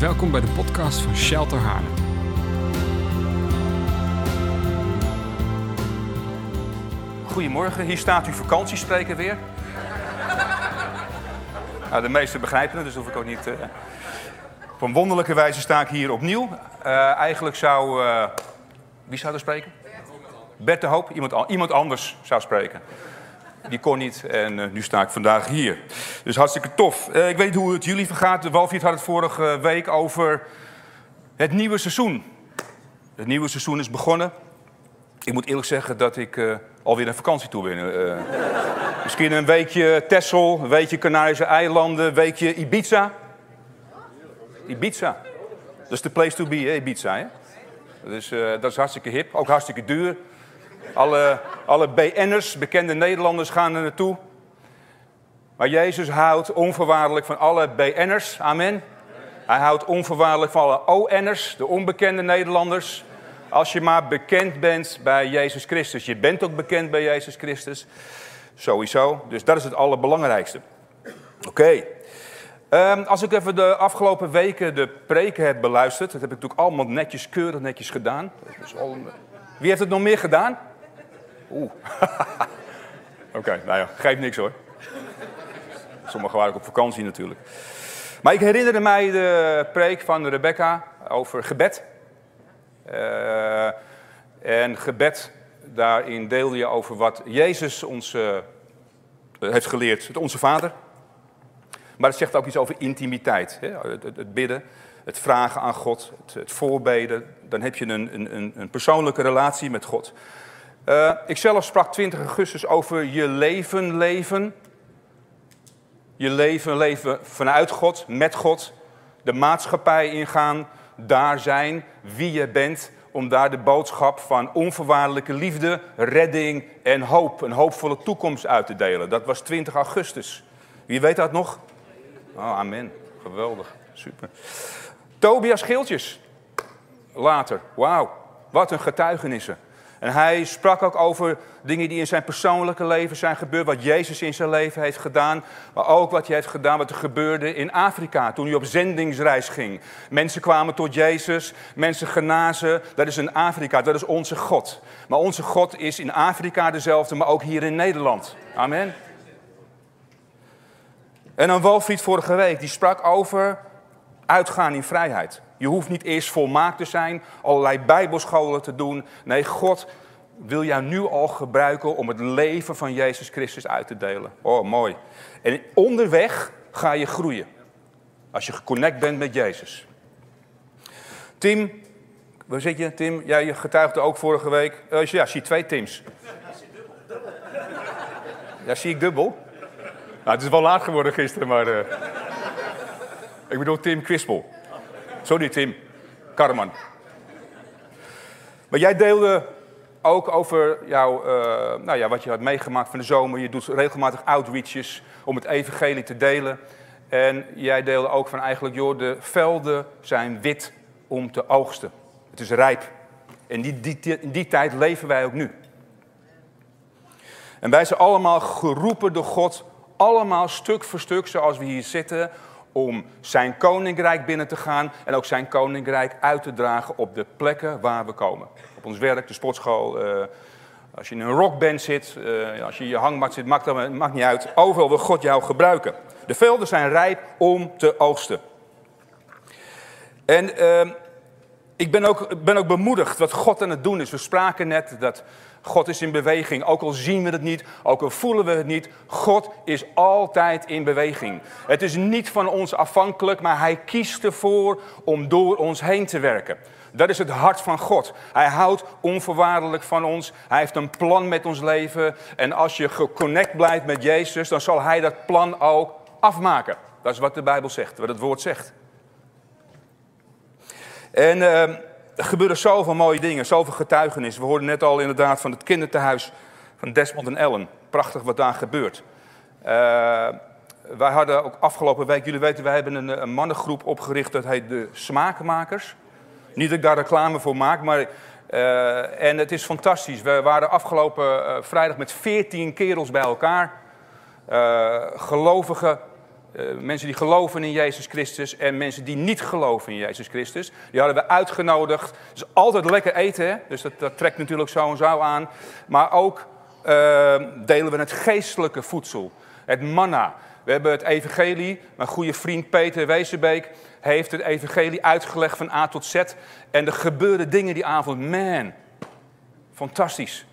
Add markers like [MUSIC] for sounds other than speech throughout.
Welkom bij de podcast van Shelter Haarlem. Goedemorgen, hier staat uw vakantiespreker weer. nou, de meesten begrijpen het, dus hoef ik ook niet. Uh... Op een wonderlijke wijze sta ik hier opnieuw. Uh, eigenlijk zou. Uh... Wie zou er spreken? Bert de Hoop, iemand, iemand anders zou spreken. Die kon niet en uh, nu sta ik vandaag hier. Dus hartstikke tof. Uh, ik weet hoe het jullie vergaat. Walfiet had het vorige week over het nieuwe seizoen. Het nieuwe seizoen is begonnen. Ik moet eerlijk zeggen dat ik uh, alweer naar vakantie toe ben. misschien een weekje Texel, een weekje Canarische eilanden, een weekje Ibiza. Ibiza. Dat is de place to be, hè, Ibiza. Hè? Dus dat is hartstikke hip, ook hartstikke duur. Alle, alle BN'ers, bekende Nederlanders, gaan er naartoe. Maar Jezus houdt onvoorwaardelijk van alle BN'ers. Amen. Hij houdt onvoorwaardelijk van alle ON'ers, de onbekende Nederlanders. Als je maar bekend bent bij Jezus Christus. Je bent ook bekend bij Jezus Christus. Sowieso. Dus dat is het allerbelangrijkste. Oké. Um, als ik even de afgelopen weken de preken heb beluisterd. Dat heb ik natuurlijk allemaal netjes, keurig netjes gedaan. Wie heeft het nog meer gedaan? Oeh. [LAUGHS] Oké, nou ja, geeft niks hoor. Sommigen waren ook op vakantie natuurlijk. Maar ik herinnerde mij de preek van Rebecca over gebed. Uh, en gebed, daarin deelde je over wat Jezus ons uh, heeft geleerd, Onze Vader. Maar het zegt ook iets over intimiteit. Hè? Het, bidden, het vragen aan God, het, het voorbeden. Dan heb je een, een, een persoonlijke relatie met God. Uh, ik zelf sprak 20 augustus over je leven leven. Je leven leven vanuit God, met God. De maatschappij ingaan, daar zijn, wie je bent. Om daar de boodschap van onvoorwaardelijke liefde, redding en hoop, een hoopvolle toekomst uit te delen. Dat was 20 augustus. Wie weet dat nog? Oh, amen. Geweldig. Super. Tobias Geeltjes. Later. Wauw. Wat een getuigenissen. En hij sprak ook over dingen die in zijn persoonlijke leven zijn gebeurd. Wat Jezus in zijn leven heeft gedaan. Maar ook wat hij heeft gedaan, wat er gebeurde in Afrika. Toen hij op zendingsreis ging. Mensen kwamen tot Jezus. Mensen genazen. Dat is in Afrika. Dat is onze God. Maar onze God is in Afrika dezelfde, maar ook hier in Nederland. Amen. En dan Walfried vorige week, die sprak over uitgaan in vrijheid. Je hoeft niet eerst volmaakt te zijn, allerlei bijbelscholen te doen. Nee, God wil jou nu al gebruiken om het leven van Jezus Christus uit te delen. Oh, mooi. En onderweg ga je groeien. Als je geconnect bent met Jezus. Tim, waar zit je? Tim, jij getuigde ook vorige week. Uh, ja, zie twee Tims. Ja, zie ik dubbel. Nou, het is wel laat geworden gisteren, maar... Uh... ik bedoel Tim Kwispel. Sorry Tim, Karman. Maar jij deelde ook over jou, uh, nou ja, wat je had meegemaakt van de zomer. Je doet regelmatig outreaches om het evangelie te delen. En jij deelde ook van eigenlijk, joh, de velden zijn wit om te oogsten. Het is rijp. En die, die, in die tijd leven wij ook nu. En wij zijn allemaal geroepen door God, allemaal stuk voor stuk, zoals we hier zitten, om zijn koninkrijk binnen te gaan en ook zijn koninkrijk uit te dragen op de plekken waar we komen. Op ons werk, de sportschool, uh, als je in een rockband zit, uh, als je in je hangmat zit, maakt, dat, maakt niet uit. Overal wil God jou gebruiken. De velden zijn rijp om te oogsten. En uh, ik ben ook, ben ook bemoedigd wat God aan het doen is. We spraken net dat God is in beweging. Ook al zien we het niet, ook al voelen we het niet. God is altijd in beweging. Het is niet van ons afhankelijk, maar Hij kiest ervoor om door ons heen te werken. Dat is het hart van God. Hij houdt onvoorwaardelijk van ons. Hij heeft een plan met ons leven. En als je geconnect blijft met Jezus, dan zal Hij dat plan ook afmaken. Dat is wat de Bijbel zegt, wat het woord zegt. En uh, er gebeuren zoveel mooie dingen, zoveel getuigenissen. We hoorden net al inderdaad van het kinderthuis van Desmond en Ellen. Prachtig wat daar gebeurt. Uh, wij hadden ook afgelopen week, jullie weten, wij hebben een, een mannengroep opgericht, dat heet de Smakenmakers. Niet dat ik daar reclame voor maak, maar. Uh, en het is fantastisch. We waren afgelopen vrijdag met veertien kerels bij elkaar. Gelovigen eh, mensen die geloven in Jezus Christus en mensen die niet geloven in Jezus Christus. Die hadden we uitgenodigd. Dus altijd lekker eten, dus dat, trekt natuurlijk zo en zo aan. Maar ook uh, delen we het geestelijke voedsel, het manna. We hebben het evangelie, mijn goede vriend Peter Wezenbeek heeft het evangelie uitgelegd van A tot Z. En er gebeurden dingen die avond, man, fantastisch.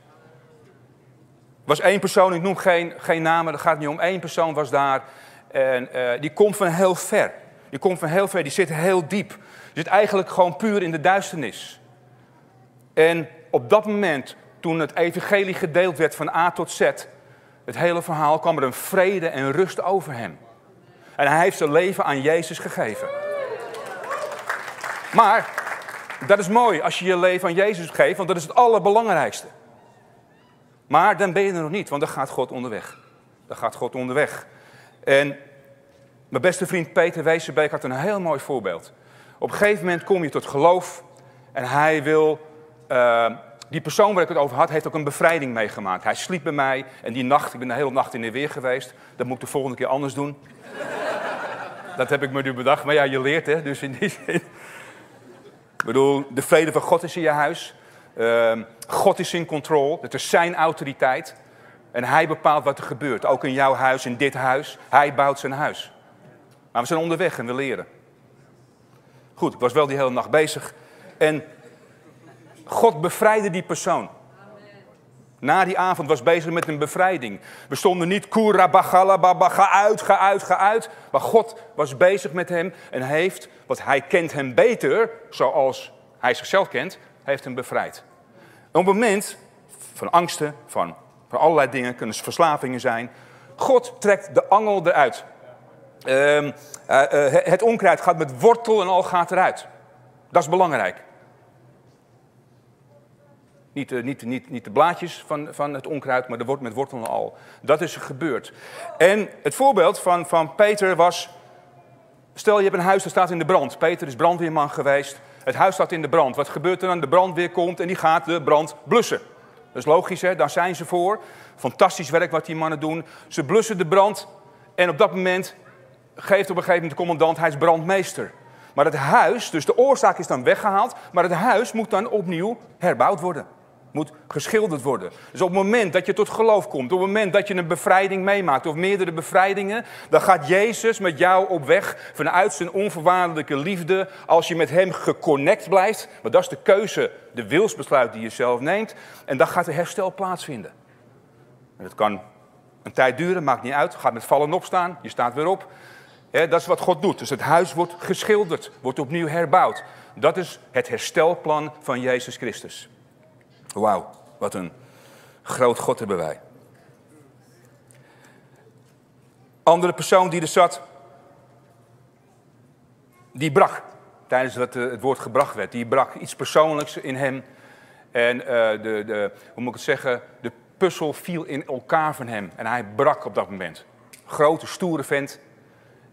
Was één persoon, ik noem geen, geen namen, dat gaat niet om. één persoon was daar en uh, die komt van heel ver. Die komt van heel ver, die zit heel diep. Die zit eigenlijk gewoon puur in de duisternis. En op dat moment, toen het evangelie gedeeld werd van A tot Z, het hele verhaal, kwam er een vrede en rust over hem. En hij heeft zijn leven aan Jezus gegeven. Maar dat is mooi als je je leven aan Jezus geeft, want dat is het allerbelangrijkste. Maar dan ben je er nog niet, want dan gaat God onderweg. Dan gaat God onderweg. En mijn beste vriend Peter Wezenbeek had een heel mooi voorbeeld. Op een gegeven moment kom je tot geloof en hij wil. Uh, die persoon waar ik het over had, heeft ook een bevrijding meegemaakt. Hij sliep bij mij en die nacht, ik ben de hele nacht in de weer geweest. Dat moet ik de volgende keer anders doen. [LAUGHS] dat heb ik me nu bedacht. Maar ja, je leert hè, dus in die zin. Ik bedoel, de vrede van God is in je huis. Uh, God is in controle. Het is zijn autoriteit. En hij bepaalt wat er gebeurt. Ook in jouw huis, in dit huis. Hij bouwt zijn huis. Maar we zijn onderweg en we leren. Goed, ik was wel die hele nacht bezig. En God bevrijdde die persoon. Na die avond was bezig met een bevrijding. We stonden niet kura bagala baba, ga uit, ga uit, ga uit. Maar God was bezig met hem en heeft, wat hij kent hem beter, zoals hij zichzelf kent, heeft hem bevrijd. op het moment van angsten, van, van allerlei dingen, kunnen verslavingen zijn. God trekt de angel eruit. Uh, uh, het onkruid gaat met wortel en al gaat eruit. Dat is belangrijk. Niet de, niet, niet, niet de blaadjes van, van het onkruid, maar de wort met wortel en al. Dat is gebeurd. En het voorbeeld van, van Peter was... Stel je hebt een huis dat staat in de brand. Peter is brandweerman geweest. Het huis staat in de brand. Wat gebeurt er dan? De brandweer komt en die gaat de brand blussen. Dat is logisch, hè? daar zijn ze voor. Fantastisch werk wat die mannen doen. Ze blussen de brand en op dat moment geeft op een gegeven moment de commandant, hij is brandmeester. Maar het huis, dus de oorzaak is dan weggehaald, maar het huis moet dan opnieuw herbouwd worden. Moet geschilderd worden. Dus op het moment dat je tot geloof komt, op het moment dat je een bevrijding meemaakt, of meerdere bevrijdingen, dan gaat Jezus met jou op weg vanuit zijn onvoorwaardelijke liefde, als je met hem geconnect blijft. Maar dat is de keuze, de wilsbesluit die je zelf neemt. En dan gaat er herstel plaatsvinden. En dat kan een tijd duren, maakt niet uit. Gaat met vallen opstaan, je staat weer op. dat is wat God doet. Dus het huis wordt geschilderd, wordt opnieuw herbouwd. Dat is het herstelplan van Jezus Christus. Wauw, wat een groot God hebben wij. Andere persoon die er zat, die brak tijdens dat eh, het woord gebracht werd. Die brak iets persoonlijks in hem. En uh, de, de, hoe moet ik het zeggen, de puzzel viel in elkaar van hem. En hij brak op dat moment. Grote, stoere vent.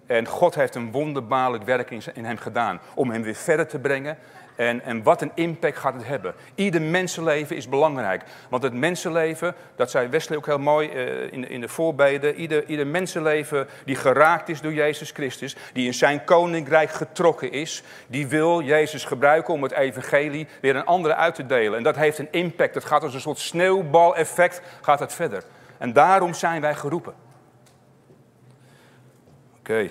En God heeft een wonderbaarlijk werk in hem gedaan. Om hem weer verder te brengen. En, en wat een impact gaat het hebben. Ieder mensenleven is belangrijk. Want het mensenleven, dat zei Wesley ook heel mooi in, in de voorbeden. Ieder, ieder mensenleven die geraakt is door Jezus Christus. Die in zijn koninkrijk getrokken is. Die wil Jezus gebruiken om het evangelie weer een andere uit te delen. En dat heeft een impact. Het gaat als een soort sneeuwbaleffect gaat het verder. En daarom zijn wij geroepen. Oké.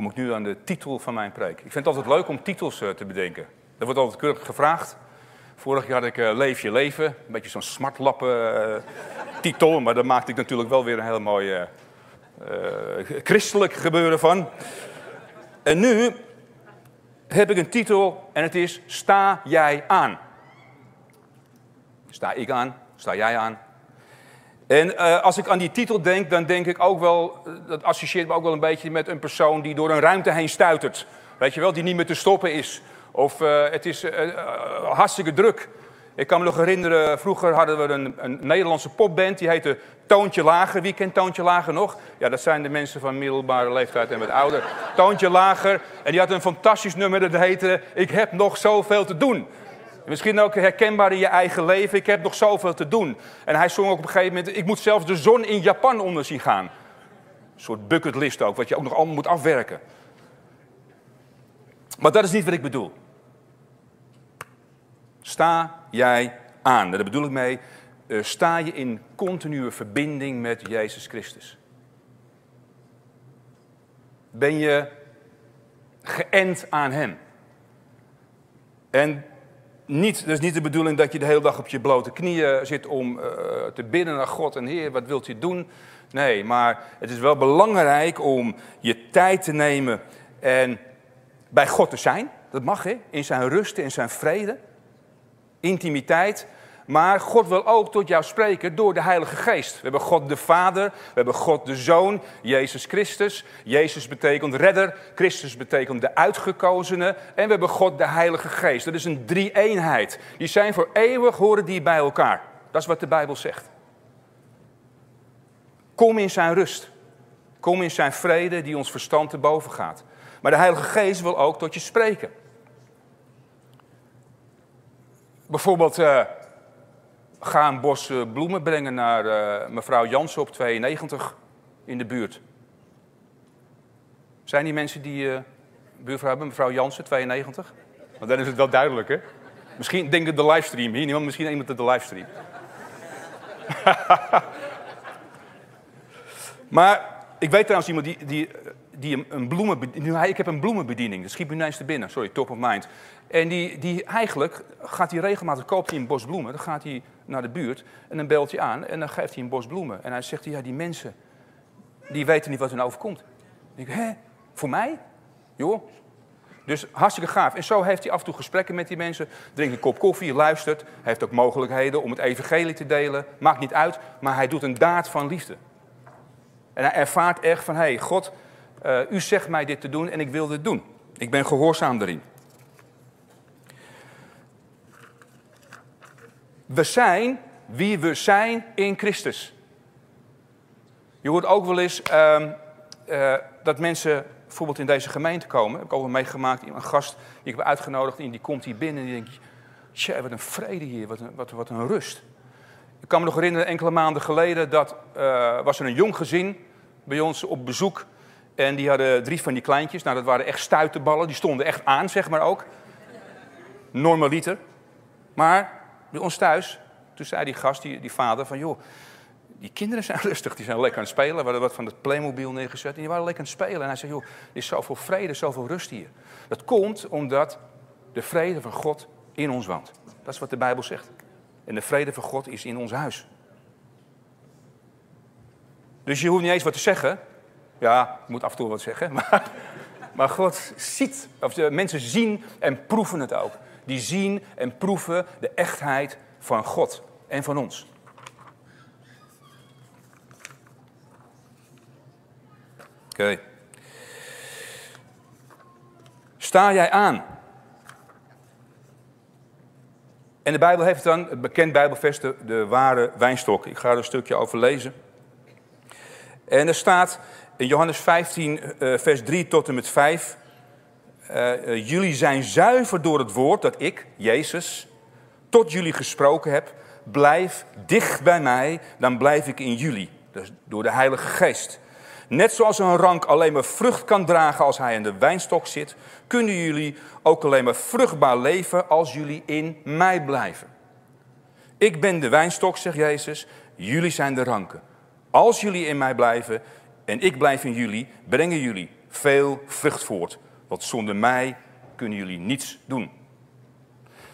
Kom ik nu aan de titel van mijn preek. Ik vind het altijd leuk om titels uh, te bedenken. Dat wordt altijd keurig gevraagd. Vorig jaar had ik uh, Leef je leven. Een beetje zo'n smartlappen uh, titel. Maar daar maakte ik natuurlijk wel weer een hele mooie christelijk gebeuren van. En nu heb ik een titel en het is Sta jij aan. Sta ik aan? Sta jij aan? En uh, als ik aan die titel denk, dan denk ik ook wel, eh, dat associeert me ook wel een beetje met een persoon die door een ruimte heen stuitert. Weet je wel, die niet meer te stoppen is. Of uh, het is uh, hartstikke druk. Ik kan me nog herinneren, vroeger hadden we een, een, Nederlandse popband, die heette Toontje Lager. Wie kent Toontje Lager nog? Ja, dat zijn de mensen van middelbare leeftijd en wat ouder. Toontje Lager. En die had een fantastisch nummer, dat heette Ik heb nog zoveel te doen. Misschien ook herkenbaar in je eigen leven. Ik heb nog zoveel te doen. En hij zong ook op een gegeven moment: Ik moet zelfs de zon in Japan onder zien gaan. soort bucketlist ook, wat je ook nog allemaal moet afwerken. Maar dat is niet wat ik bedoel. Sta jij aan. Daar bedoel ik mee, uh, sta je in continue verbinding met Jezus Christus. Ben je geënt aan Hem. En niet, is niet de bedoeling dat je de hele dag op je blote knieën zit om uh, te bidden naar God en Heer, wat wilt u doen? Nee, maar het is wel belangrijk om je tijd te nemen en bij God te zijn. Dat mag, hè? In zijn rust, in zijn vrede. Intimiteit. Maar God wil ook tot jou spreken door de Heilige Geest. We hebben God de Vader, we hebben God de Zoon, Jezus Christus. Jezus betekent redder, Christus betekent de uitgekozene. En we hebben God de Heilige Geest. Dat is een drie-eenheid. Die zijn voor eeuwig, horen die bij elkaar. Dat is wat de Bijbel zegt. Kom in zijn rust. Kom in zijn vrede die ons verstand te boven gaat. Maar de Heilige Geest wil ook tot je spreken. Bijvoorbeeld, uh, ga een bos uh, bloemen brengen naar uh, mevrouw Jansen op 92 in de buurt. Zijn die mensen die buurvrouw hebben, mevrouw Jansen, 92? Want dan is het wel duidelijk, hè? Misschien denk ik de livestream hier, niemand, misschien iemand de livestream. [LAUGHS] maar ik weet trouwens iemand die, die, die een, bloemenbediening... Ik heb een bloemenbediening, dat schiet me ineens te binnen. Sorry, top of mind. En die, die eigenlijk gaat hij regelmatig, koopt hij een bos bloemen. Dan gaat hij naar de buurt en dan belt hij aan en dan geeft hij een bos bloemen. En hij zegt, ja, die mensen, die weten niet wat hun overkomt. Ik denk, voor mij? Joh. Dus hartstikke gaaf. En zo heeft hij af en toe gesprekken met die mensen. Drinkt een kop koffie, luistert. Heeft ook mogelijkheden om het evangelie te delen. Maakt niet uit, maar hij doet een daad van liefde. En hij ervaart echt van, hé, hey, God, uh, u zegt mij dit te doen en ik wil dit doen. Ik ben gehoorzaam erin. We zijn wie we zijn in Christus. Je hoort ook wel eens uh, uh, dat mensen bijvoorbeeld in deze gemeente komen. Heb ik ook wel meegemaakt, een gast die ik heb uitgenodigd, en die komt hier binnen en die denkt, tja, wat een vrede hier, wat een, wat, wat een rust. Ik kan me nog herinneren, enkele maanden geleden, dat uh, was er een jong gezin bij ons op bezoek. En die hadden drie van die kleintjes. Nou, dat waren echt stuitenballen. Die stonden echt aan, zeg maar ook. Normaliter. Maar bij ons thuis, toen zei die gast, die, die vader, van joh, die kinderen zijn [LAUGHS] rustig, die zijn lekker aan het spelen. We hadden wat van het Playmobil neergezet en die waren lekker aan het spelen. En hij zei, joh, er is zoveel vrede, zoveel rust hier. Dat komt omdat de vrede van God in ons woont. Dat is wat de Bijbel zegt. En de vrede van God is in ons huis. Dus je hoeft niet eens wat te zeggen. Ja, ik moet af en toe wat zeggen. [LAUGHS] Maar, maar God ziet, of de mensen zien en proeven het ook. Die zien en proeven de echtheid van God en van ons. Oké. Sta jij aan? En de Bijbel heeft dan, het bekend Bijbelvest, de, de ware wijnstok. Ik ga er een stukje over lezen. En er staat in Johannes 15, uh, eh, vers 3 tot en met 5. Uh, uh, jullie zijn zuiver door het woord dat ik, Jezus, tot jullie gesproken heb. Blijf dicht bij mij, dan blijf ik in jullie. Dus door de Heilige Geest. Net zoals een rank alleen maar vrucht kan dragen als hij in de wijnstok zit, kunnen jullie ook alleen maar vruchtbaar leven als jullie in mij blijven. Ik ben de wijnstok, zegt Jezus, jullie zijn de ranken. Als jullie in mij blijven en ik blijf in jullie, brengen jullie veel vrucht voort. Want zonder mij kunnen jullie niets doen.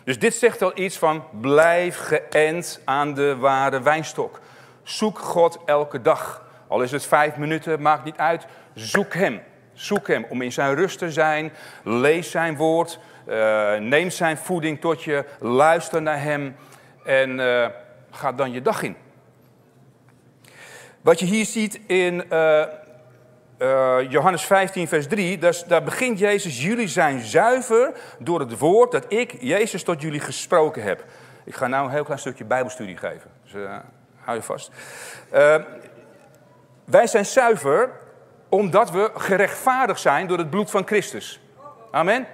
Dus dit zegt al iets van blijf geënt aan de ware wijnstok. Zoek God elke dag. Al is het vijf minuten, maakt niet uit. Zoek Hem. Zoek Hem om in zijn rust te zijn. Lees zijn woord. Uh, neem zijn voeding tot je. Luister naar Hem. En uh, ga dan je dag in. Wat je hier ziet in uh, uh, Johannes 15, vers 3, daar, begint Jezus, jullie zijn zuiver door het woord dat ik, Jezus, tot jullie gesproken heb. Ik ga nou een heel klein stukje Bijbelstudie geven, dus uh, hou je vast. wij zijn zuiver omdat we gerechtvaardigd zijn door het bloed van Christus. Amen.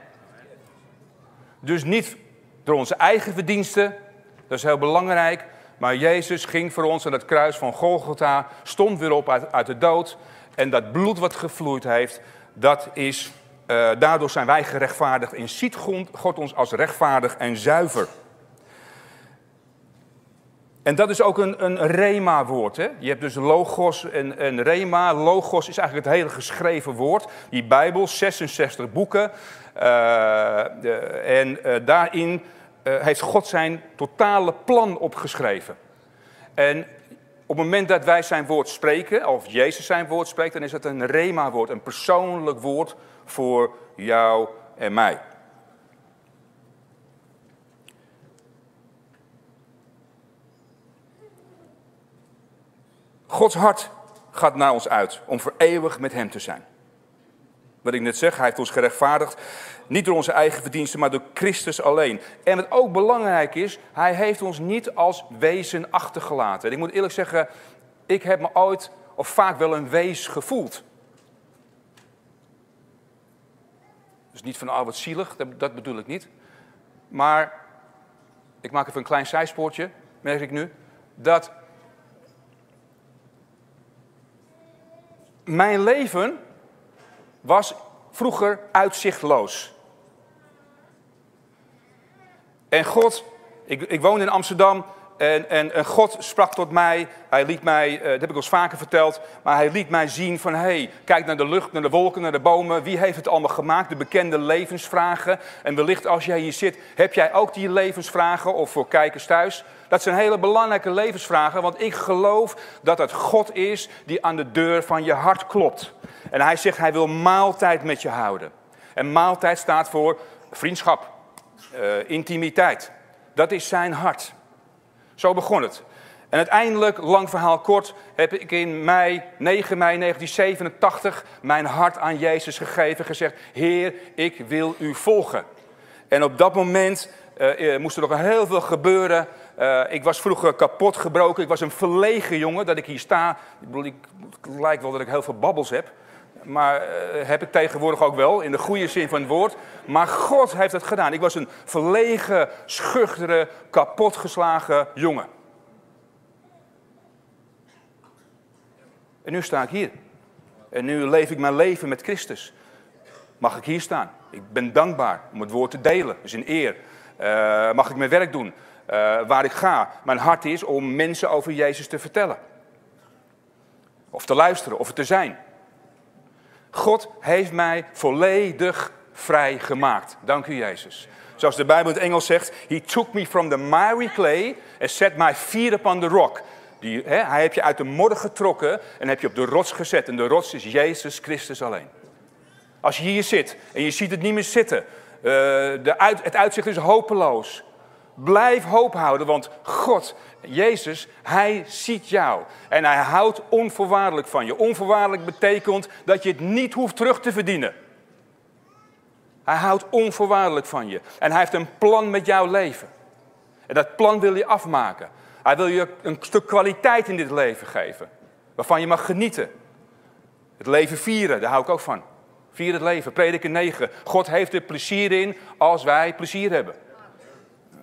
Dus niet door onze eigen verdiensten, dat is heel belangrijk. Maar Jezus ging voor ons aan het kruis van Golgotha, stond weer op uit, uit de dood. En dat bloed wat gevloeid heeft, dat is, uh, daardoor zijn wij gerechtvaardigd. En ziet God ons als rechtvaardig en zuiver. En dat is ook een, een rema-woord. Je hebt dus logos en, en rema. Logos is eigenlijk het hele geschreven woord. Die Bijbel, 66 boeken. Uh, de, en uh, daarin heeft God zijn totale plan opgeschreven. En op het moment dat wij zijn woord spreken, of Jezus zijn woord spreekt, dan is het een rema-woord, een persoonlijk woord voor jou en mij. Gods hart gaat naar ons uit om voor eeuwig met Hem te zijn. Wat ik net zeg, Hij heeft ons gerechtvaardigd. Niet door onze eigen verdiensten, maar door Christus alleen. En wat ook belangrijk is, Hij heeft ons niet als wezen achtergelaten. En ik moet eerlijk zeggen, ik heb me ooit of vaak wel een wees gevoeld. Dus niet van, oh wat zielig, dat, dat bedoel ik niet. Maar, ik maak even een klein zijspoortje, merk ik nu. Dat mijn leven was vroeger uitzichtloos. En God, ik, ik woon in Amsterdam en, en, God sprak tot mij. Hij liet mij, uh, dat heb ik al vaker verteld, maar hij liet mij zien van hé, hey, kijk naar de lucht, naar de wolken, naar de bomen. Wie heeft het allemaal gemaakt? De bekende levensvragen. En wellicht als jij hier zit, heb jij ook die levensvragen of voor kijkers thuis. Dat zijn hele belangrijke levensvragen, want ik geloof dat het God is die aan de deur van je hart klopt. En hij zegt, hij wil maaltijd met je houden. En maaltijd staat voor vriendschap, uh, intimiteit. Dat is zijn hart. Zo begon het. En uiteindelijk, lang verhaal kort, heb ik in mei, 9 mei 1987 mijn hart aan Jezus gegeven. Gezegd, Heer, ik wil u volgen. En op dat moment uh, moest er nog heel veel gebeuren. Uh, ik was vroeger kapot gebroken. Ik was een verlegen jongen dat ik hier sta. Ik bedoel, ik, het lijkt wel dat ik heel veel babbels heb. Maar uh, heb ik tegenwoordig ook wel, in de goede zin van het woord. Maar God heeft het gedaan. Ik was een verlegen, schuchtere, kapotgeslagen jongen. En nu sta ik hier. En nu leef ik mijn leven met Christus. Mag ik hier staan? Ik ben dankbaar om het woord te delen. Dus in eer. Uh, mag ik mijn werk doen? Uh, waar ik ga. Mijn hart is om mensen over Jezus te vertellen. Of te luisteren, of het te zijn. God heeft mij volledig vrij gemaakt. Dank u, Jezus. Zoals de Bijbel in het Engels zegt, He took me from the miry clay and set my feet upon the rock. Die, hè, hij heeft je uit de modder getrokken en heb je op de rots gezet. En de rots is Jezus Christus alleen. Als je hier zit en je ziet het niet meer zitten, uh, de uit, het uitzicht is hopeloos. Blijf hoop houden, want God, Jezus, Hij ziet jou. En Hij houdt onvoorwaardelijk van je. Onvoorwaardelijk betekent dat je het niet hoeft terug te verdienen. Hij houdt onvoorwaardelijk van je. En Hij heeft een plan met jouw leven. En dat plan wil je afmaken. Hij wil je een stuk kwaliteit in dit leven geven. Waarvan je mag genieten. Het leven vieren, daar hou ik ook van. Vier het leven, prediker 9. God heeft er plezier in als wij plezier hebben.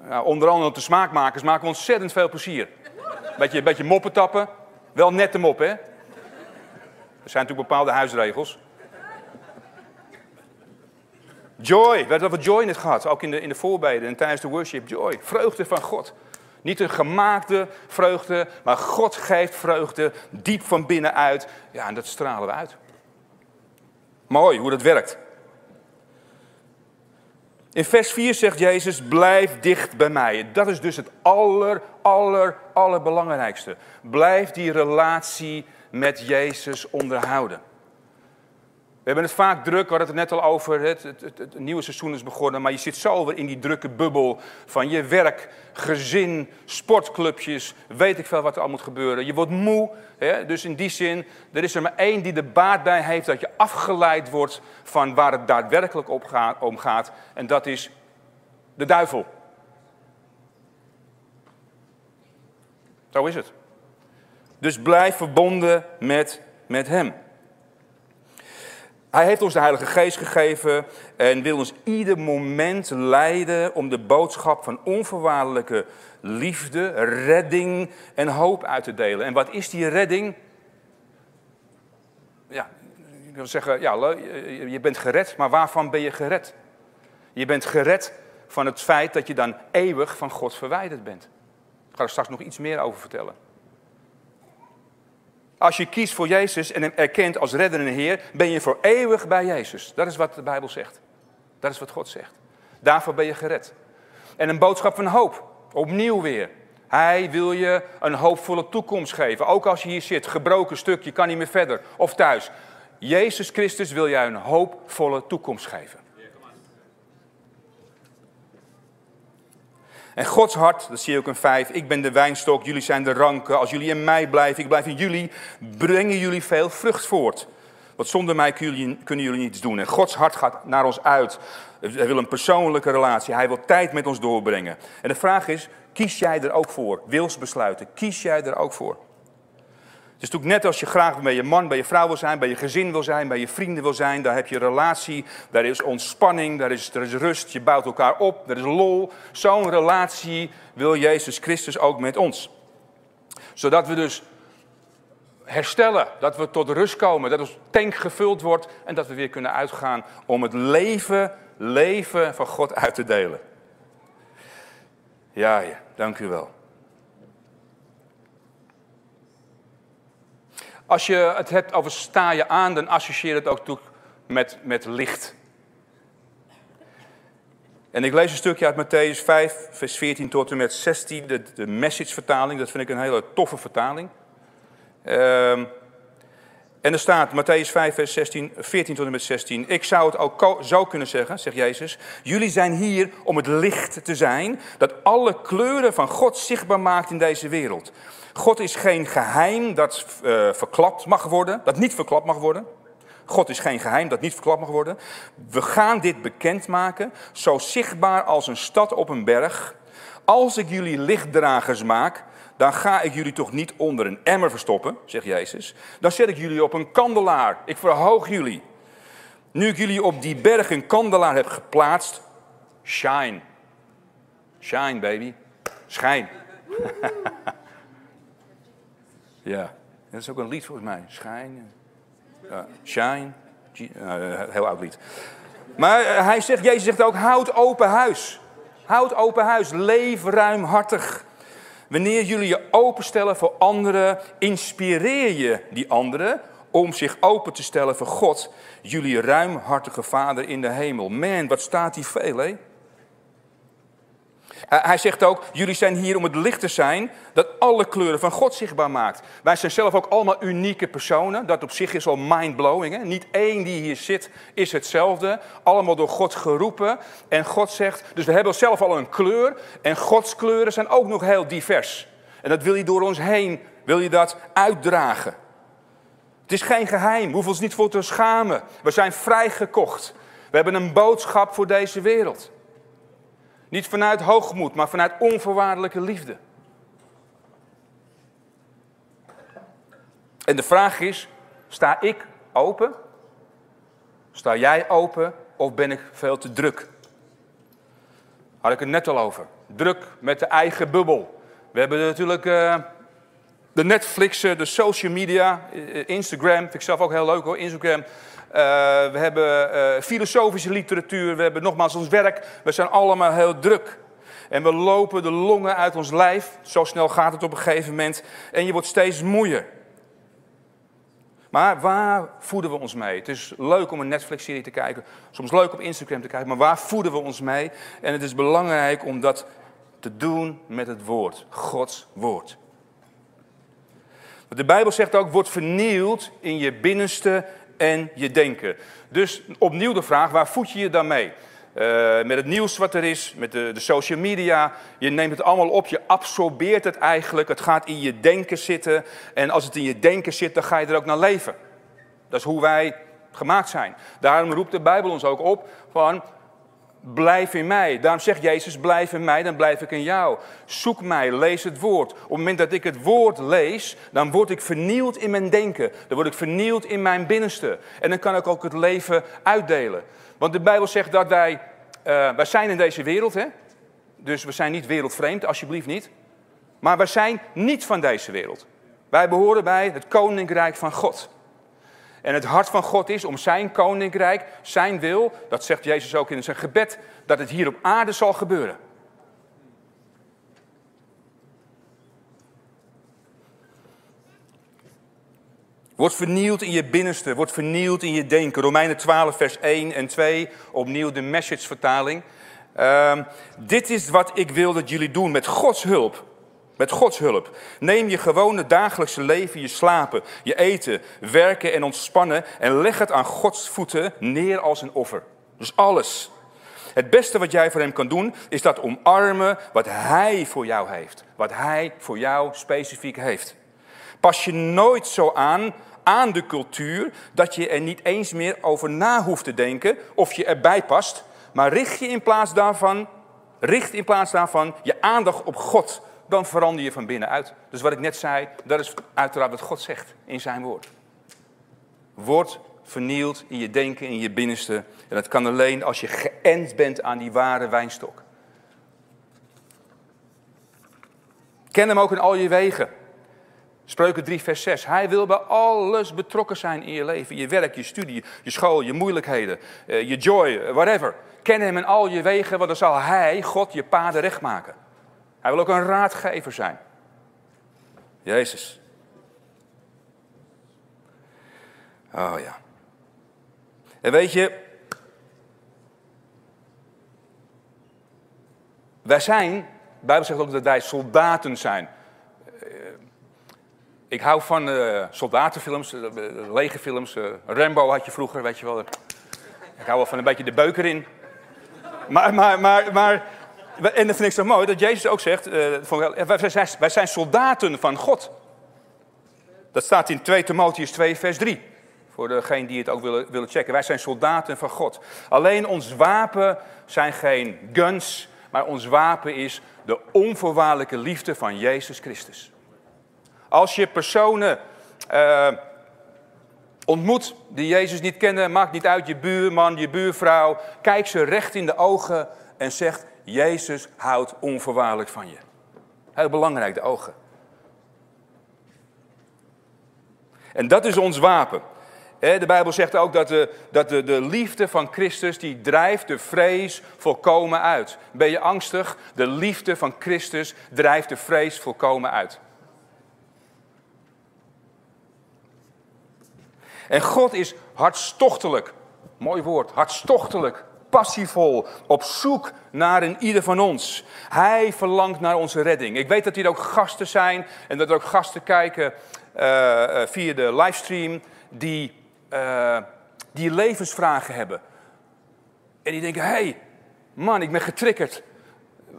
Nou, onder andere de smaakmakers maken ontzettend veel plezier. Beetje, beetje moppen tappen. Wel nette mop, hè? Er zijn natuurlijk bepaalde huisregels. Joy, we hebben het joy net gehad, ook in de, in de voorbeden en tijdens de worship. Joy, vreugde van God. Niet een gemaakte vreugde, maar God geeft vreugde diep van binnenuit. Ja, en dat stralen we uit. Mooi hoe dat werkt. In vers 4 zegt Jezus, blijf dicht bij mij. Dat is dus het aller, aller, allerbelangrijkste. Blijf die relatie met Jezus onderhouden. We hebben het vaak druk, we hadden het net al over, het, nieuwe seizoen is begonnen, maar je zit zo weer in die drukke bubbel van je werk, gezin, sportclubjes, weet ik veel wat er al moet gebeuren. Je wordt moe, hè? dus in die zin, er is er maar één die er baat bij heeft dat je afgeleid wordt van waar het daadwerkelijk om gaat, en dat is de duivel. Zo is het. Dus blijf verbonden met, met hem. Hij heeft ons de Heilige Geest gegeven en wil ons ieder moment leiden om de boodschap van onvoorwaardelijke liefde, redding en hoop uit te delen. En wat is die redding? ja, je wil zeggen, ja, je bent gered, maar waarvan ben je gered? Je bent gered van het feit dat je dan eeuwig van God verwijderd bent. Ik ga er straks nog iets meer over vertellen. Als je kiest voor Jezus en hem erkent als redder en Heer, ben je voor eeuwig bij Jezus. Dat is wat de Bijbel zegt. Dat is wat God zegt. Daarvoor ben je gered. En een boodschap van hoop. Opnieuw weer. Hij wil je een hoopvolle toekomst geven. Ook als je hier zit, gebroken stuk, je kan niet meer verder. Of thuis. Jezus Christus wil jij een hoopvolle toekomst geven. En Gods hart, dat zie je ook in 5, ik ben de wijnstok, jullie zijn de ranken. Als jullie in mij blijven, ik blijf in jullie, brengen jullie veel vrucht voort. Want zonder mij kunnen jullie niets doen. En Gods hart gaat naar ons uit. Hij wil een persoonlijke relatie. Hij wil tijd met ons doorbrengen. En de vraag is, kies jij er ook voor? Wilsbesluiten, kies jij er ook voor? Is natuurlijk net als je graag bij je man, bij je vrouw wil zijn, bij je gezin wil zijn, bij je vrienden wil zijn. Daar heb je relatie, daar is ontspanning, daar is, is rust, je bouwt elkaar op, er is lol. Zo'n relatie wil Jezus Christus ook met ons. Zodat we dus herstellen, dat we tot rust komen, dat ons tank gevuld wordt en dat we weer kunnen uitgaan om het leven, leven van God uit te delen. Ja, ja, dank u wel. Als je het hebt over sta je aan, dan associeer het ook toe met, met licht. En ik lees een stukje uit Matthäus 5, vers 14 tot en met 16, de, de message-vertaling. Dat vind ik een hele toffe vertaling. Um, en er staat, Matthäus 5, vers 16, 14 tot en met 16. Ik zou het ook zo kunnen zeggen, zegt Jezus. Jullie zijn hier om het licht te zijn dat alle kleuren van God zichtbaar maakt in deze wereld. God is geen geheim dat uh, verklapt mag worden, dat niet verklapt mag worden. God is geen geheim dat niet verklapt mag worden. We gaan dit bekendmaken, zo zichtbaar als een stad op een berg. Als ik jullie lichtdragers maak, dan ga ik jullie toch niet onder een emmer verstoppen, zegt Jezus. Dan zet ik jullie op een kandelaar. Ik verhoog jullie. Nu ik jullie op die berg een kandelaar heb geplaatst, shine. Shine, baby. Schijn. [LAUGHS] ja, dat is ook een lied volgens mij. Schijn. shine. Uh, heel oud lied. Maar uh, hij zegt, Jezus zegt ook, houd open huis. Houd open huis. Leef ruimhartig. Wanneer jullie je openstellen voor anderen, inspireer je die anderen om zich open te stellen voor God, jullie ruimhartige Vader in de hemel. Man, wat staat hier veel, hè? Hij zegt ook, jullie zijn hier om het licht te zijn dat alle kleuren van God zichtbaar maakt. Wij zijn zelf ook allemaal unieke personen. Dat op zich is al mindblowing. Hè? Niet één die hier zit is hetzelfde. Allemaal door God geroepen. En God zegt, dus we hebben zelf al een kleur. En Gods kleuren zijn ook nog heel divers. En dat wil je door ons heen, wil je dat uitdragen. Het is geen geheim, we hoeven ons niet voor te schamen. We zijn vrijgekocht. We hebben een boodschap voor deze wereld. Niet vanuit hoogmoed, maar vanuit onvoorwaardelijke liefde. En de vraag is, sta ik open? Sta jij open of ben ik veel te druk? Had ik het net al over. Druk met de eigen bubbel. We hebben natuurlijk uh, de Netflixen, de social media, eh, Instagram. Vind ik zelf ook heel leuk hoor, Instagram. Eh, we hebben uh, filosofische literatuur, we hebben nogmaals ons werk. We zijn allemaal heel druk. En we lopen de longen uit ons lijf. Zo snel gaat het op een gegeven moment. En je wordt steeds moeier. Maar waar voeden we ons mee? Het is leuk om een Netflix-serie te kijken. Soms leuk op Instagram te kijken. Maar waar voeden we ons mee? En het is belangrijk om dat te doen met het woord. Gods woord. De Bijbel zegt ook, word vernieuwd in je binnenste en je denken. Dus opnieuw de vraag, waar voed je je dan mee? Uh, met het nieuws wat er is, met de, de, social media. Je neemt het allemaal op, je absorbeert het eigenlijk. Het gaat in je denken zitten. En als het in je denken zit, dan ga je er ook naar leven. Dat is hoe wij gemaakt zijn. Daarom roept de Bijbel ons ook op van Blijf in mij. Daarom zegt Jezus, blijf in mij, dan blijf ik in jou. Zoek mij, lees het woord. Op het moment dat ik het woord lees, dan word ik vernieuwd in mijn denken. Dan word ik vernieuwd in mijn binnenste. En dan kan ik ook het leven uitdelen. Want de Bijbel zegt dat wij, uh, wij zijn in deze wereld, hè? Dus we zijn niet wereldvreemd, alsjeblieft niet. Maar wij zijn niet van deze wereld. Wij behoren bij het koninkrijk van God. En het hart van God is om zijn koninkrijk, zijn wil, dat zegt Jezus ook in zijn gebed, dat het hier op aarde zal gebeuren. Word vernieuwd in je binnenste, word vernieuwd in je denken. Romeinen 12, vers 1 en 2, opnieuw de message-vertaling. Ehm, dit is wat ik wil dat jullie doen met Gods hulp. Met Gods hulp. Neem je gewone dagelijkse leven, je slapen, je eten, werken en ontspannen en leg het aan Gods voeten neer als een offer. Dus alles. Het beste wat jij voor hem kan doen, is dat omarmen wat hij voor jou heeft. Wat hij voor jou specifiek heeft. Pas je nooit zo aan aan de cultuur dat je er niet eens meer over na hoeft te denken of je erbij past, maar richt je in plaats daarvan, richt in plaats daarvan je aandacht op God, dan verander je van binnenuit. Dus wat ik net zei, dat is uiteraard wat God zegt in zijn woord. Word vernield in je denken, in je binnenste. En dat kan alleen als je geënt bent aan die ware wijnstok. Ken hem ook in al je wegen. Spreuken 3, vers 6. Hij wil bij alles betrokken zijn in je leven. Je werk, je studie, je school, je moeilijkheden, eh, je joy, eh, whatever. Ken hem in al je wegen, want dan zal hij, God, je paden recht maken. Hij wil ook een raadgever zijn. Jezus. Oh ja. En weet je, wij zijn, de Bijbel zegt ook dat wij soldaten zijn. Ik hou van uh, soldatenfilms, uh, legerfilms. Uh, Rambo had je vroeger, weet je wel. Ik hou wel van een beetje de beuker in. Maar, maar, maar, maar en dat vind ik zo mooi, dat Jezus ook zegt, wij, zijn, wij zijn soldaten van God. Dat staat in 2 Timotheus 2, vers 3. Voor degene die het ook willen, willen checken. Wij zijn soldaten van God. Alleen ons wapen zijn geen guns, maar ons wapen is de onvoorwaardelijke liefde van Jezus Christus. Als je personen uh, ontmoet die Jezus niet kennen, maakt niet uit, je buurman, je buurvrouw, kijk ze recht in de ogen en zegt, Jezus houdt onvoorwaardelijk van je. Heel belangrijk, de ogen. En dat is ons wapen. De Bijbel zegt ook dat, de, dat de, de liefde van Christus, die drijft de vrees volkomen uit. Ben je angstig? De liefde van Christus drijft de vrees volkomen uit. En God is hartstochtelijk, mooi woord, hartstochtelijk, passievol, op zoek naar een ieder van ons. Hij verlangt naar onze redding. Ik weet dat hier ook gasten zijn en dat er ook gasten kijken uh, via de livestream die, uh, die levensvragen hebben. En die denken, hé, hey, man, ik ben getriggerd.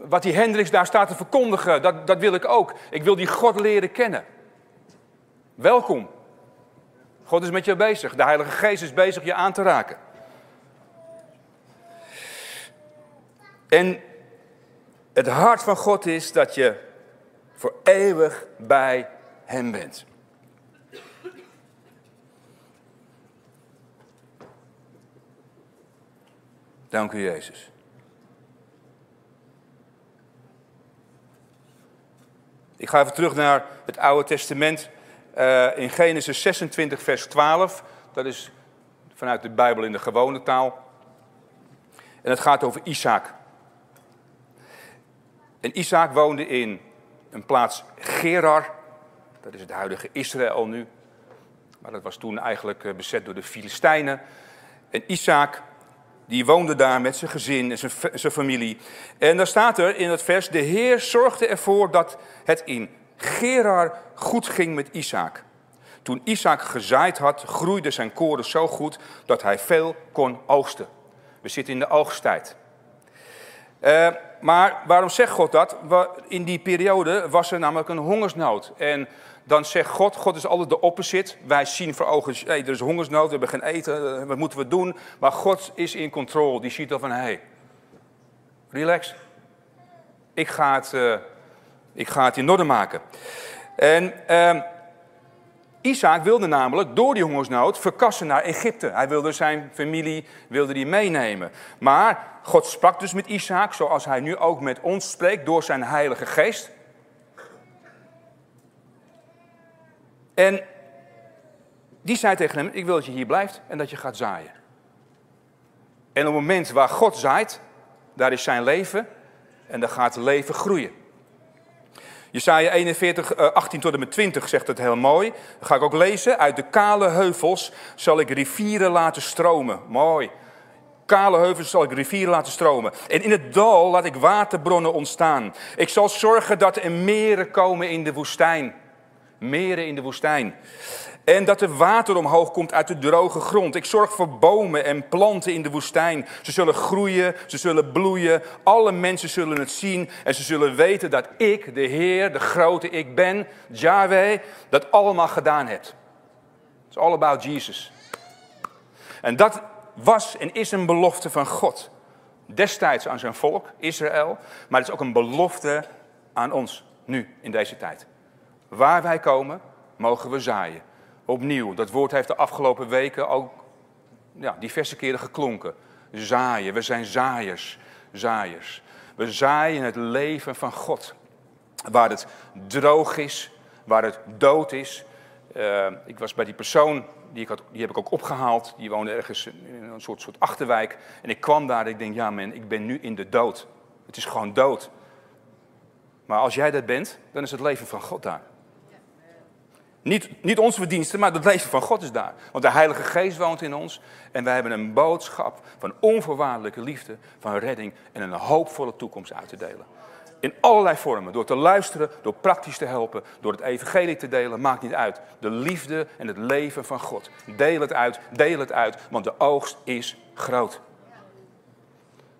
Wat die Hendricks daar staat te verkondigen, dat, dat wil ik ook. Ik wil die God leren kennen. Welkom. God is met je bezig. De Heilige Geest is bezig je aan te raken. En het hart van God is dat je voor eeuwig bij Hem bent. Dank u, Jezus. Ik ga even terug naar het Oude Testament. Uh, in Genesis 26, vers 12. Dat is vanuit de Bijbel in de gewone taal. En het gaat over Isaac. En Isaac woonde in een plaats Gerar. Dat is het huidige Israël nu. Maar dat was toen eigenlijk eh, bezet door de Filistijnen. En Isaac, die woonde daar met zijn gezin en zijn, zijn familie. En daar staat er in het vers: De Heer zorgde ervoor dat het in Gerar goed ging met Isaac. Toen Isaac gezaaid had, groeide zijn koren zo goed dat hij veel kon oogsten. We zitten in de oogsttijd. Uh, maar waarom zegt God dat? In die periode was er namelijk een hongersnood. En dan zegt God, God is altijd de opposite. Wij zien voor ogen, er is hongersnood, we hebben geen eten, wat moeten we doen? Maar God is in control, die ziet al van, hé, hey, relax. Ik ga het... Uh, ik ga het in orde maken. En eh, Isaac wilde namelijk door die hongersnood verkassen naar Egypte. Hij wilde zijn familie wilde die meenemen. Maar God sprak dus met Isaac, zoals hij nu ook met ons spreekt, door zijn Heilige Geest. En Die zei tegen hem, ik wil dat je hier blijft en dat je gaat zaaien. En op het moment waar God zaait, daar is zijn leven en daar gaat het leven groeien. Jesaja 41, 18 eh, tot en met 20 zegt het heel mooi. Dat ga ik ook lezen. Uit de kale heuvels zal ik rivieren laten stromen. Mooi. Kale heuvels zal ik rivieren laten stromen. En in het dal laat ik waterbronnen ontstaan. Ik zal zorgen dat er meren komen in de woestijn. Meren in de woestijn. En dat er water omhoog komt uit de droge grond. Ik zorg voor bomen en planten in de woestijn. Ze zullen groeien, ze zullen bloeien. Alle mensen zullen het zien en ze zullen weten dat ik, de Heer, de grote ik ben, Yahweh, dat allemaal gedaan heb. It's all about Jesus. En dat was en is een belofte van God. Destijds aan zijn volk, Israël, maar het is ook een belofte aan ons, nu, in deze tijd. Waar wij komen, mogen we zaaien opnieuw. Dat woord heeft de afgelopen weken ook ja, diverse keren geklonken. Zaaien, we zijn zaaiers, zaaiers. We zaaien het leven van God. Waar het droog is, waar het dood is. Uh, ik was bij die persoon, die, ik had, die heb ik ook opgehaald. Die woonde ergens in een soort, soort achterwijk. En ik kwam daar en ik denk, ja man, ik ben nu in de dood. Het is gewoon dood. Maar als jij dat bent, dan is het leven van God daar. Niet, niet onze verdiensten, maar het leven van God is daar. Want de Heilige Geest woont in ons. En wij hebben een boodschap van onvoorwaardelijke liefde, van redding en een hoopvolle toekomst uit te delen. In allerlei vormen. Door te luisteren, door praktisch te helpen, door het evangelie te delen, maakt niet uit. De liefde en het leven van God. Deel het uit, deel het uit, want de oogst is groot.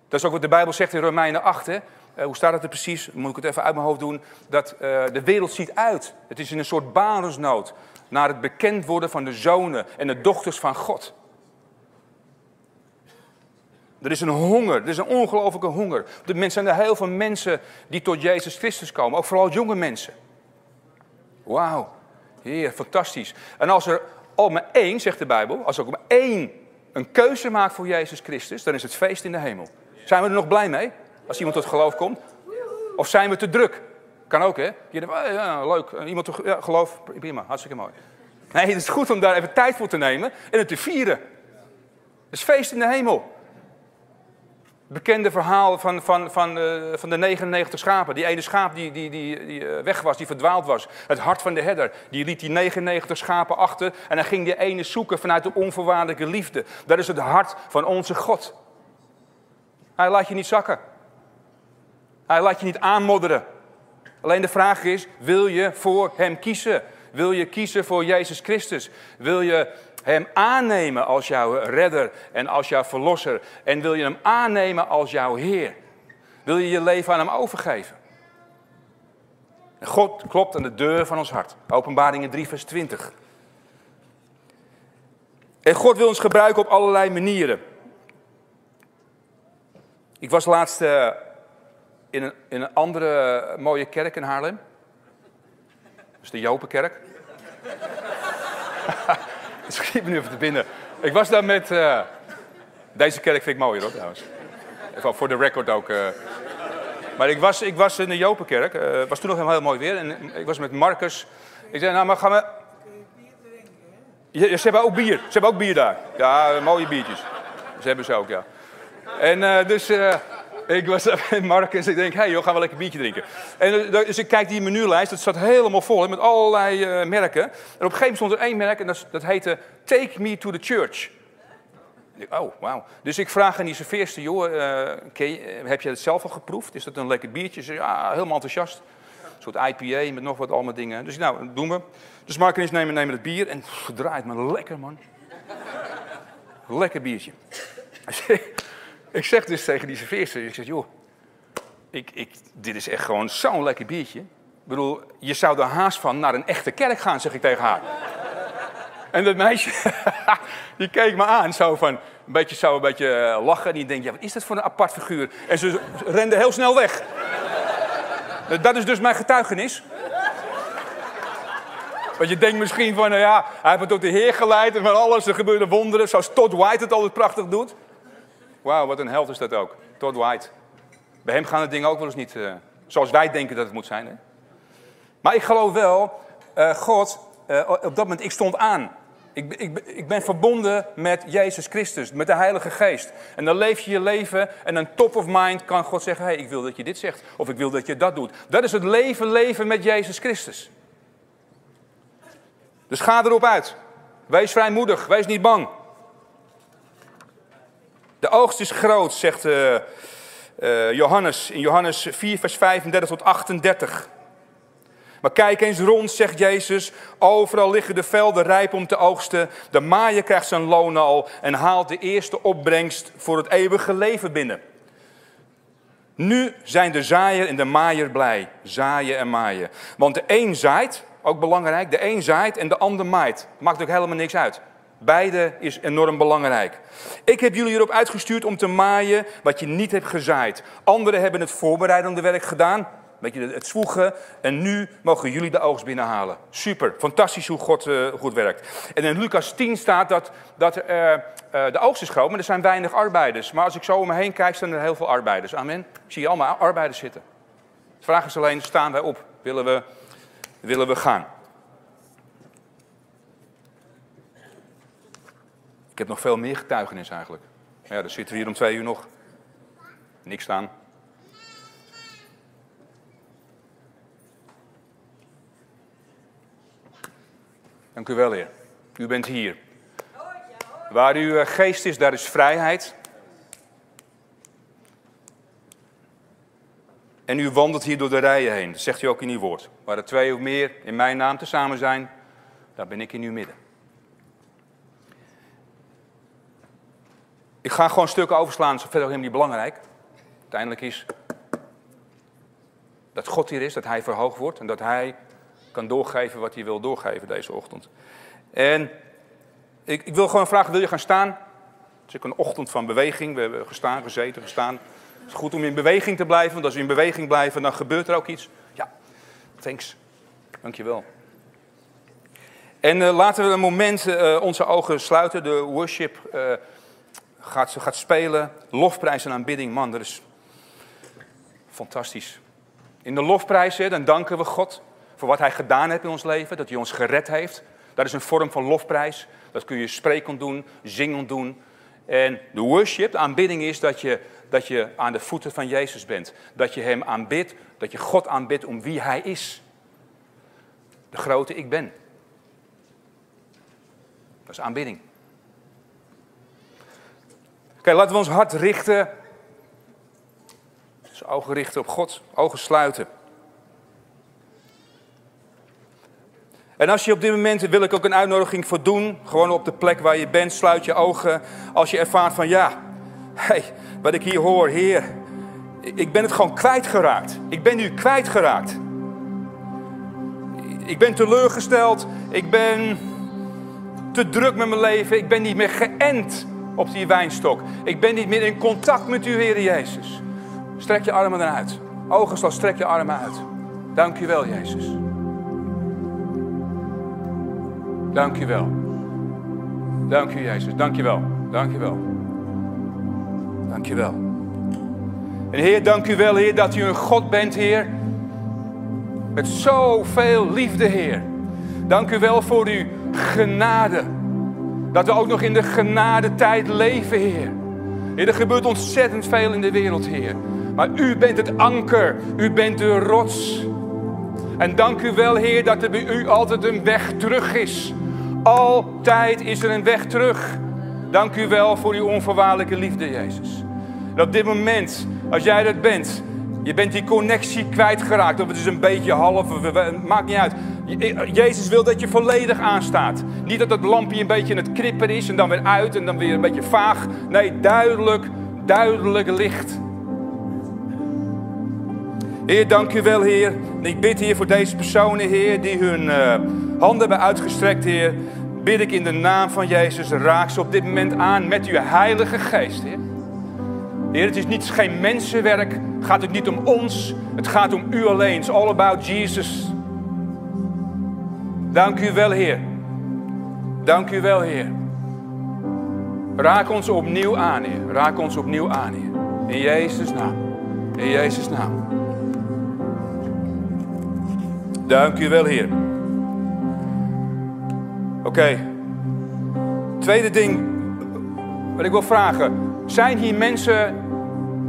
Dat is ook wat de Bijbel zegt in Romeinen 8. Hè? Eh, hoe staat het er precies? Moet ik het even uit mijn hoofd doen? Dat uh, de wereld ziet uit. Het is in een soort barensnood naar het bekend worden van de zonen en de dochters van God. Er is een honger, er is een ongelofelijke honger. Moment zijn er heel veel mensen die tot Jezus Christus komen, ook vooral jonge mensen. Wauw, heer, fantastisch. En als er al maar één, zegt de Bijbel, als er ook maar één een keuze maakt voor Jezus Christus, dan is het feest in de hemel. Zijn we er nog blij mee? Als iemand tot geloof komt. Of zijn we te druk? Kan ook, hè? Je denkt, oh, ja, leuk. Iemand tot ja, geloof, prima, hartstikke mooi. Nee, het is goed om daar even tijd voor te nemen en het te vieren. Het is feest in de hemel. Bekende verhaal van, van, van, uh, van de 99 schapen. Die ene schaap die, die, die, die uh, weg was, die verdwaald was. Het hart van de herder. Die liet die 99 schapen achter en dan ging die ene zoeken vanuit de onvoorwaardelijke liefde. Dat is het hart van onze God. Hij laat je niet zakken. Hij laat je niet aanmodderen. Alleen de vraag is, wil je voor hem kiezen? Wil je kiezen voor Jezus Christus? Wil je hem aannemen als jouw redder en als jouw verlosser? En wil je hem aannemen als jouw Heer? Wil je je leven aan hem overgeven? En God klopt aan de deur van ons hart. Openbaringen 3, vers 20. En God wil ons gebruiken op allerlei manieren. Ik was laatst uh, in een, in een andere mooie kerk in Haarlem. Dat is de Jopenkerk. [LAUGHS] Dat schiet me nu even te binnen. Ik was daar met... Uh, deze kerk vind ik mooier hoor trouwens. Even voor de record ook. Uh. Maar ik was, ik was in de Jopenkerk. Het uh, was toen nog helemaal heel mooi weer. En ik was met Marcus. Ik zei, nou maar gaan we... Ja, ze hebben ook bier. Ze hebben ook bier daar. Ja, mooie biertjes. Ze hebben ze ook, ja. En dus... Ik was Marcus en ik denk, hé hey joh, gaan we lekker biertje drinken. En dus ik kijk die menulijst, dat staat helemaal vol met allerlei uh, merken. En op een gegeven moment stond er één merk en dat, dat heette Take Me to the Church. Oh, wauw. Dus ik vraag aan die serveerster, joh, uh, heb je het zelf al geproefd? Is dat een lekker biertje? Ze ja, helemaal enthousiast. Een soort IPA met nog wat allemaal dingen. Dus nou, doen we. Dus Marcus nemen, nemen het bier en draait me lekker, man. lekker biertje. [LAUGHS] Ik zeg dus tegen die serveerster, ik zeg, joh, ik, ik, dit is echt gewoon zo'n lekker biertje. Ik bedoel, je zou er haast van naar een echte kerk gaan, zeg ik tegen haar. En dat meisje, [LAUGHS] die keek me aan, zo van, een beetje, zo een beetje eh, lachen. En die denkt, ja, wat is dat voor een apart figuur? En ze rende heel snel weg. Dat is dus mijn getuigenis. Want je denkt misschien van, nou ja, hij heeft me tot de Heer geleid en van alles, er gebeurde wonderen, zoals Todd White het altijd prachtig doet. Wauw, wat een held is dat ook. Todd White. Bij hem gaan de dingen ook wel eens niet uh, zoals wij denken dat het moet zijn. Hè? Maar ik geloof wel, uh, God, uh, op dat moment, ik stond aan. Ik, ik, ik ben verbonden met Jezus Christus, met de Heilige Geest. En dan leef je je leven en een top of mind kan God zeggen: hey, ik wil dat je dit zegt. Of ik wil dat je dat doet. Dat is het leven, leven met Jezus Christus. Dus ga erop uit. Wees vrijmoedig, wees niet bang. De oogst is groot, zegt uh, uh, Johannes in Johannes 4, vers 35 tot 38. Maar kijk eens rond, zegt Jezus. Overal liggen de velden rijp om te oogsten. De maaier krijgt zijn loon al en haalt de eerste opbrengst voor het eeuwige leven binnen. Nu zijn de zaaier en de maaier blij. Zaaien en maaien. Want de een zaait, ook belangrijk, de een zaait en de ander maait. Maakt ook helemaal niks uit. Beide is enorm belangrijk. Ik heb jullie erop uitgestuurd om te maaien wat je niet hebt gezaaid. Anderen hebben het voorbereidende werk gedaan beetje het zwoegen. En nu mogen jullie de oogst binnenhalen. Super, fantastisch hoe God uh, goed werkt. En in Lucas 10 staat dat, dat uh, uh, de oogst is groot, maar er zijn weinig arbeiders. Maar als ik zo om me heen kijk, staan er heel veel arbeiders. Amen. Ik zie allemaal arbeiders zitten. De vraag is alleen, staan wij op? Willen we, willen we gaan? Heb nog veel meer getuigenis eigenlijk. Ja, dan zitten we hier om twee uur nog. Niks staan. Dank u wel, Heer. U bent hier. Waar uw eh, geest is, daar is vrijheid. En u wandelt hier door de rijen heen. Dat zegt u ook in uw woord. Waar er twee of meer in mijn naam te samen zijn, daar ben ik in uw midden. Ik ga gewoon stukken overslaan, dat is verder helemaal niet belangrijk. Uiteindelijk is dat God hier is, dat Hij verhoogd wordt en dat Hij kan doorgeven wat hij wil doorgeven deze ochtend. En ik, ik wil gewoon vragen, wil je gaan staan? Het is ook een ochtend van beweging. We hebben gestaan, gezeten, gestaan. Het is goed om in beweging te blijven, want als we in beweging blijven, dan gebeurt er ook iets. Ja, thanks. Dankjewel. En uh, laten we een moment uh, onze ogen sluiten. De worship uh, gaat, gaat spelen. Lofprijs en aanbidding, man, dat is fantastisch. In de lofprijs, dan danken we God voor wat hij gedaan heeft in ons leven, dat hij ons gered heeft. Dat is een vorm van lofprijs. Dat kun je spreken doen, zingen doen. En de worship, de aanbidding is dat je, dat je aan de voeten van Jezus bent. Dat je hem aanbidt, dat je God aanbidt om wie hij is. De grote ik ben. Dat is aanbidding. Oké, laten we ons hart richten. Dus ogen richten op God, ogen sluiten. En als je op dit moment, wil ik ook een uitnodiging voor doen, gewoon op de plek waar je bent, sluit je ogen. Als je ervaart van ja, hey, wat ik hier hoor, Heer, ik ben het gewoon kwijtgeraakt. Ik ben nu kwijtgeraakt. Ik ben teleurgesteld, ik ben te druk met mijn leven, ik ben niet meer geënt op die wijnstok. Ik ben niet meer in contact met u, Heer Jezus. Strek je armen eruit. Ogen slaan, strek je armen uit. Dank u wel, Jezus. Dank je wel. Dank u, Jezus. Dank je wel. Dank je wel. Dank je wel. En Heer, dank u wel, Heer, dat u een God bent, Heer. Met zoveel liefde, Heer. Dank u wel voor uw genade. Dat we ook nog in de genadetijd leven, Heer. Heer, er gebeurt ontzettend veel in de wereld, Heer. Maar u bent het anker. U bent de rots. En dank u wel, Heer, dat er bij u altijd een weg terug is. Altijd is er een weg terug. Dank u wel voor uw onvoorwaardelijke liefde, Jezus. En op dit moment, als jij dat bent, je bent die connectie kwijtgeraakt. Of het is een beetje half, maakt niet uit. Jezus wil dat je volledig aanstaat. Niet dat het lampje een beetje in het krippen is en dan weer uit en dan weer een beetje vaag. Nee, duidelijk, duidelijk licht. Heer, dank u wel, Heer. Ik bid, Heer, voor deze personen, Heer, die hun uh, handen hebben uitgestrekt, Heer. Bid ik in de naam van Jezus, raak ze op dit moment aan met uw heilige geest, Heer. Heer, het is niet, geen mensenwerk. Het gaat ook niet om ons. Het gaat om u alleen. It's all about Jesus. Dank u wel, Heer. Dank u wel, Heer. Raak ons opnieuw aan, Heer. Raak ons opnieuw aan, Heer. In Jezus' naam. In Jezus' naam. Dank u wel, Heer. Oké. Tweede ding wat ik wil vragen. Zijn hier mensen,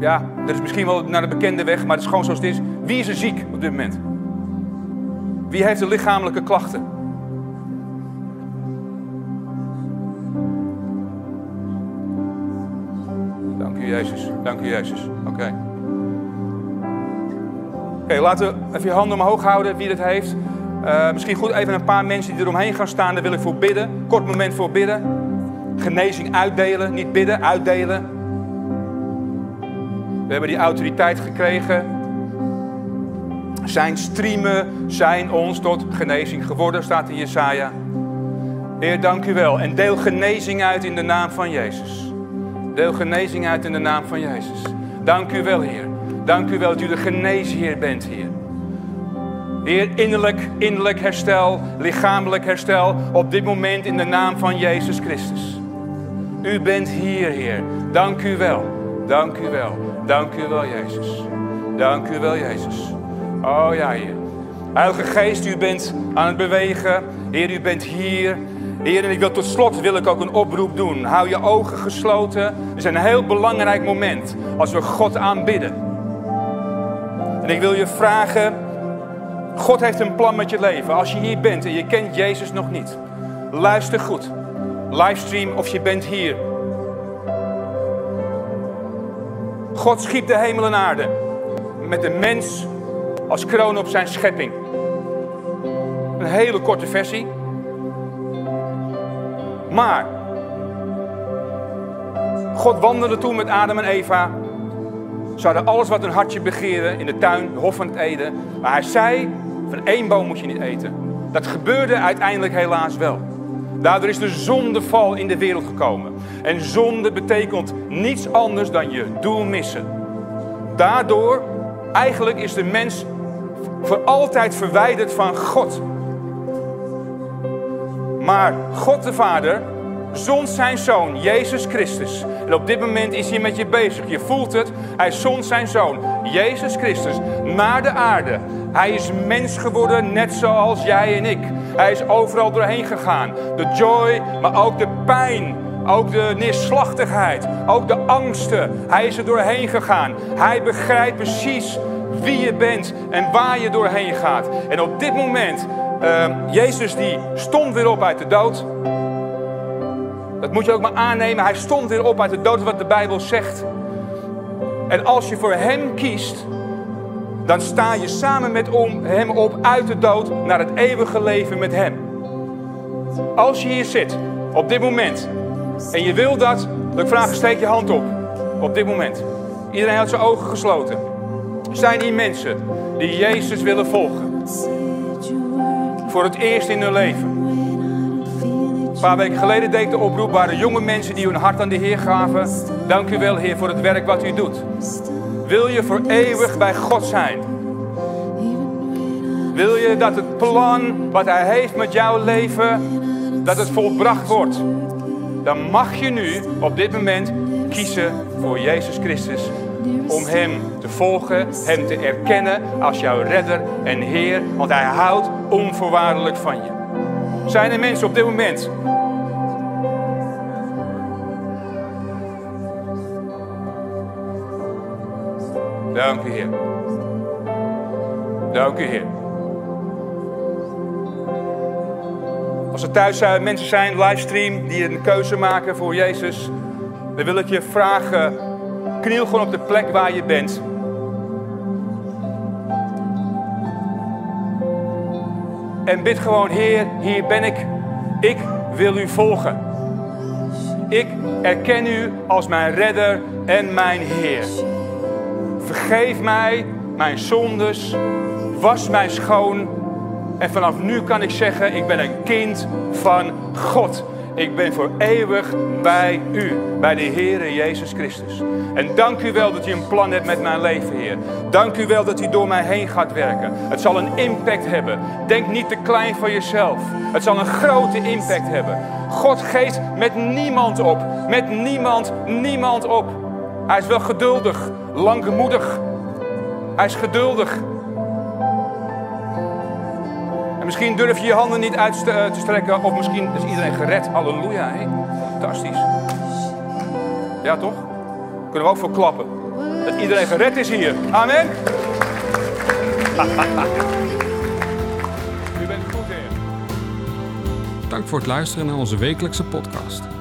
ja, dat is misschien wel naar de bekende weg, maar het is gewoon zoals het is. Wie is er ziek op dit moment? Wie heeft de lichamelijke klachten? Dank u Jezus, dank u Jezus. Oké. Oké, laten we even je handen omhoog houden wie dit heeft. Uh, misschien goed even een paar mensen die eromheen gaan staan. Daar wil ik voor bidden. Kort moment voor bidden. Genezing uitdelen, niet bidden, uitdelen. We hebben die autoriteit gekregen. Zijn streamen zijn ons tot genezing geworden, staat in Jesaja. Heer, dank u wel. En deel genezing uit in de naam van Jezus. Deel genezing uit in de naam van Jezus. Dank u wel, Heer. Dank u wel dat u de geneesheer bent, Heer. Heer, innerlijk, innerlijk herstel, lichamelijk herstel op dit moment in de naam van Jezus Christus. U bent hier, Heer. Dank u wel. Dank u wel. Dank u wel, Jezus. Dank u wel, Jezus. Oh ja, Heer. Heilige Geest, u bent aan het bewegen. Heer, u bent hier. Heer, en ik wil tot slot wil ik ook een oproep doen. Hou je ogen gesloten. Het is een heel belangrijk moment als we God aanbidden. En ik wil je vragen, God heeft een plan met je leven. Als je hier bent en je kent Jezus nog niet, luister goed. Livestream of je bent hier. God schiep de hemel en aarde met de mens als kroon op zijn schepping. Een hele korte versie. Maar God wandelde toen met Adam en Eva. Ze hadden alles wat hun hartje begeerde in de tuin, de hof van het Eden. Maar hij zei, van één boom moet je niet eten. Dat gebeurde uiteindelijk helaas wel. Daardoor is de zondeval in de wereld gekomen. En zonde betekent niets anders dan je doel missen. Daardoor, eigenlijk is de mens voor altijd verwijderd van God. Maar God de Vader zond zijn zoon, Jezus Christus. En op dit moment is hij met je bezig. Je voelt het. Hij zond zijn zoon, Jezus Christus, naar de aarde. Hij is mens geworden, net zoals jij en ik. Hij is overal doorheen gegaan. De joy, maar ook de pijn. Ook de neerslachtigheid. Ook de angsten. Hij is er doorheen gegaan. Hij begrijpt precies wie je bent en waar je doorheen gaat. En op dit moment, uh, Jezus die stond weer op uit de dood. Dat moet je ook maar aannemen. Hij stond weer op uit de dood, wat de Bijbel zegt. En als je voor Hem kiest, dan sta je samen met Hem op uit de dood naar het eeuwige leven met Hem. Als je hier zit, op dit moment, en je wil dat, dan vraag ik, steek je hand op. Op dit moment. Iedereen had zijn ogen gesloten. Zijn hier mensen die Jezus willen volgen? Voor het eerst in hun leven. Een paar weken geleden deed de oproep, waren jonge mensen die hun hart aan de Heer gaven. Dank u wel, Heer, voor het werk wat u doet. Wil je voor eeuwig bij God zijn? Wil je dat het plan wat Hij heeft met jouw leven, dat het volbracht wordt? Dan mag je nu op dit moment kiezen voor Jezus Christus. Om Hem te volgen, Hem te erkennen als jouw redder en Heer. Want Hij houdt onvoorwaardelijk van je. Zijn er mensen op dit moment Dank u, Heer. Dank u, Heer. Als er thuis mensen zijn, livestream, die een keuze maken voor Jezus, dan wil ik je vragen, kniel gewoon op de plek waar je bent. En bid gewoon, Heer, hier ben ik. Ik wil u volgen. Ik erken u als mijn redder en mijn Heer. Vergeef mij mijn zondes. Was mij schoon. En vanaf nu kan ik zeggen, ik ben een kind van God. Ik ben voor eeuwig bij u, bij de Heere Jezus Christus. En dank u wel dat u een plan hebt met mijn leven, Heer. Dank u wel dat u door mij heen gaat werken. Het zal een impact hebben. Denk niet te klein van jezelf. Het zal een grote impact hebben. God geeft met niemand op. Met niemand, niemand op. Hij is wel geduldig, langmoedig. Hij is geduldig. En misschien durf je je handen niet uit te strekken, of misschien is iedereen gered. Halleluja. Hè? Fantastisch. Ja, toch? Kunnen we ook voor klappen. Dat iedereen gered is hier. Amen. [LAUGHS] U bent goed, Heer. Dank voor het luisteren naar onze wekelijkse podcast.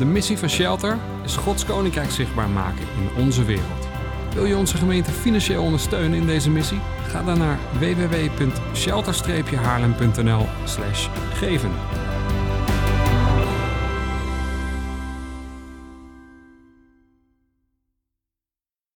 De missie van Shelter is Gods Koninkrijk zichtbaar maken in onze wereld. Wil je onze gemeente financieel ondersteunen in deze missie? Ga dan naar www.shelter-haarlem.nl geven.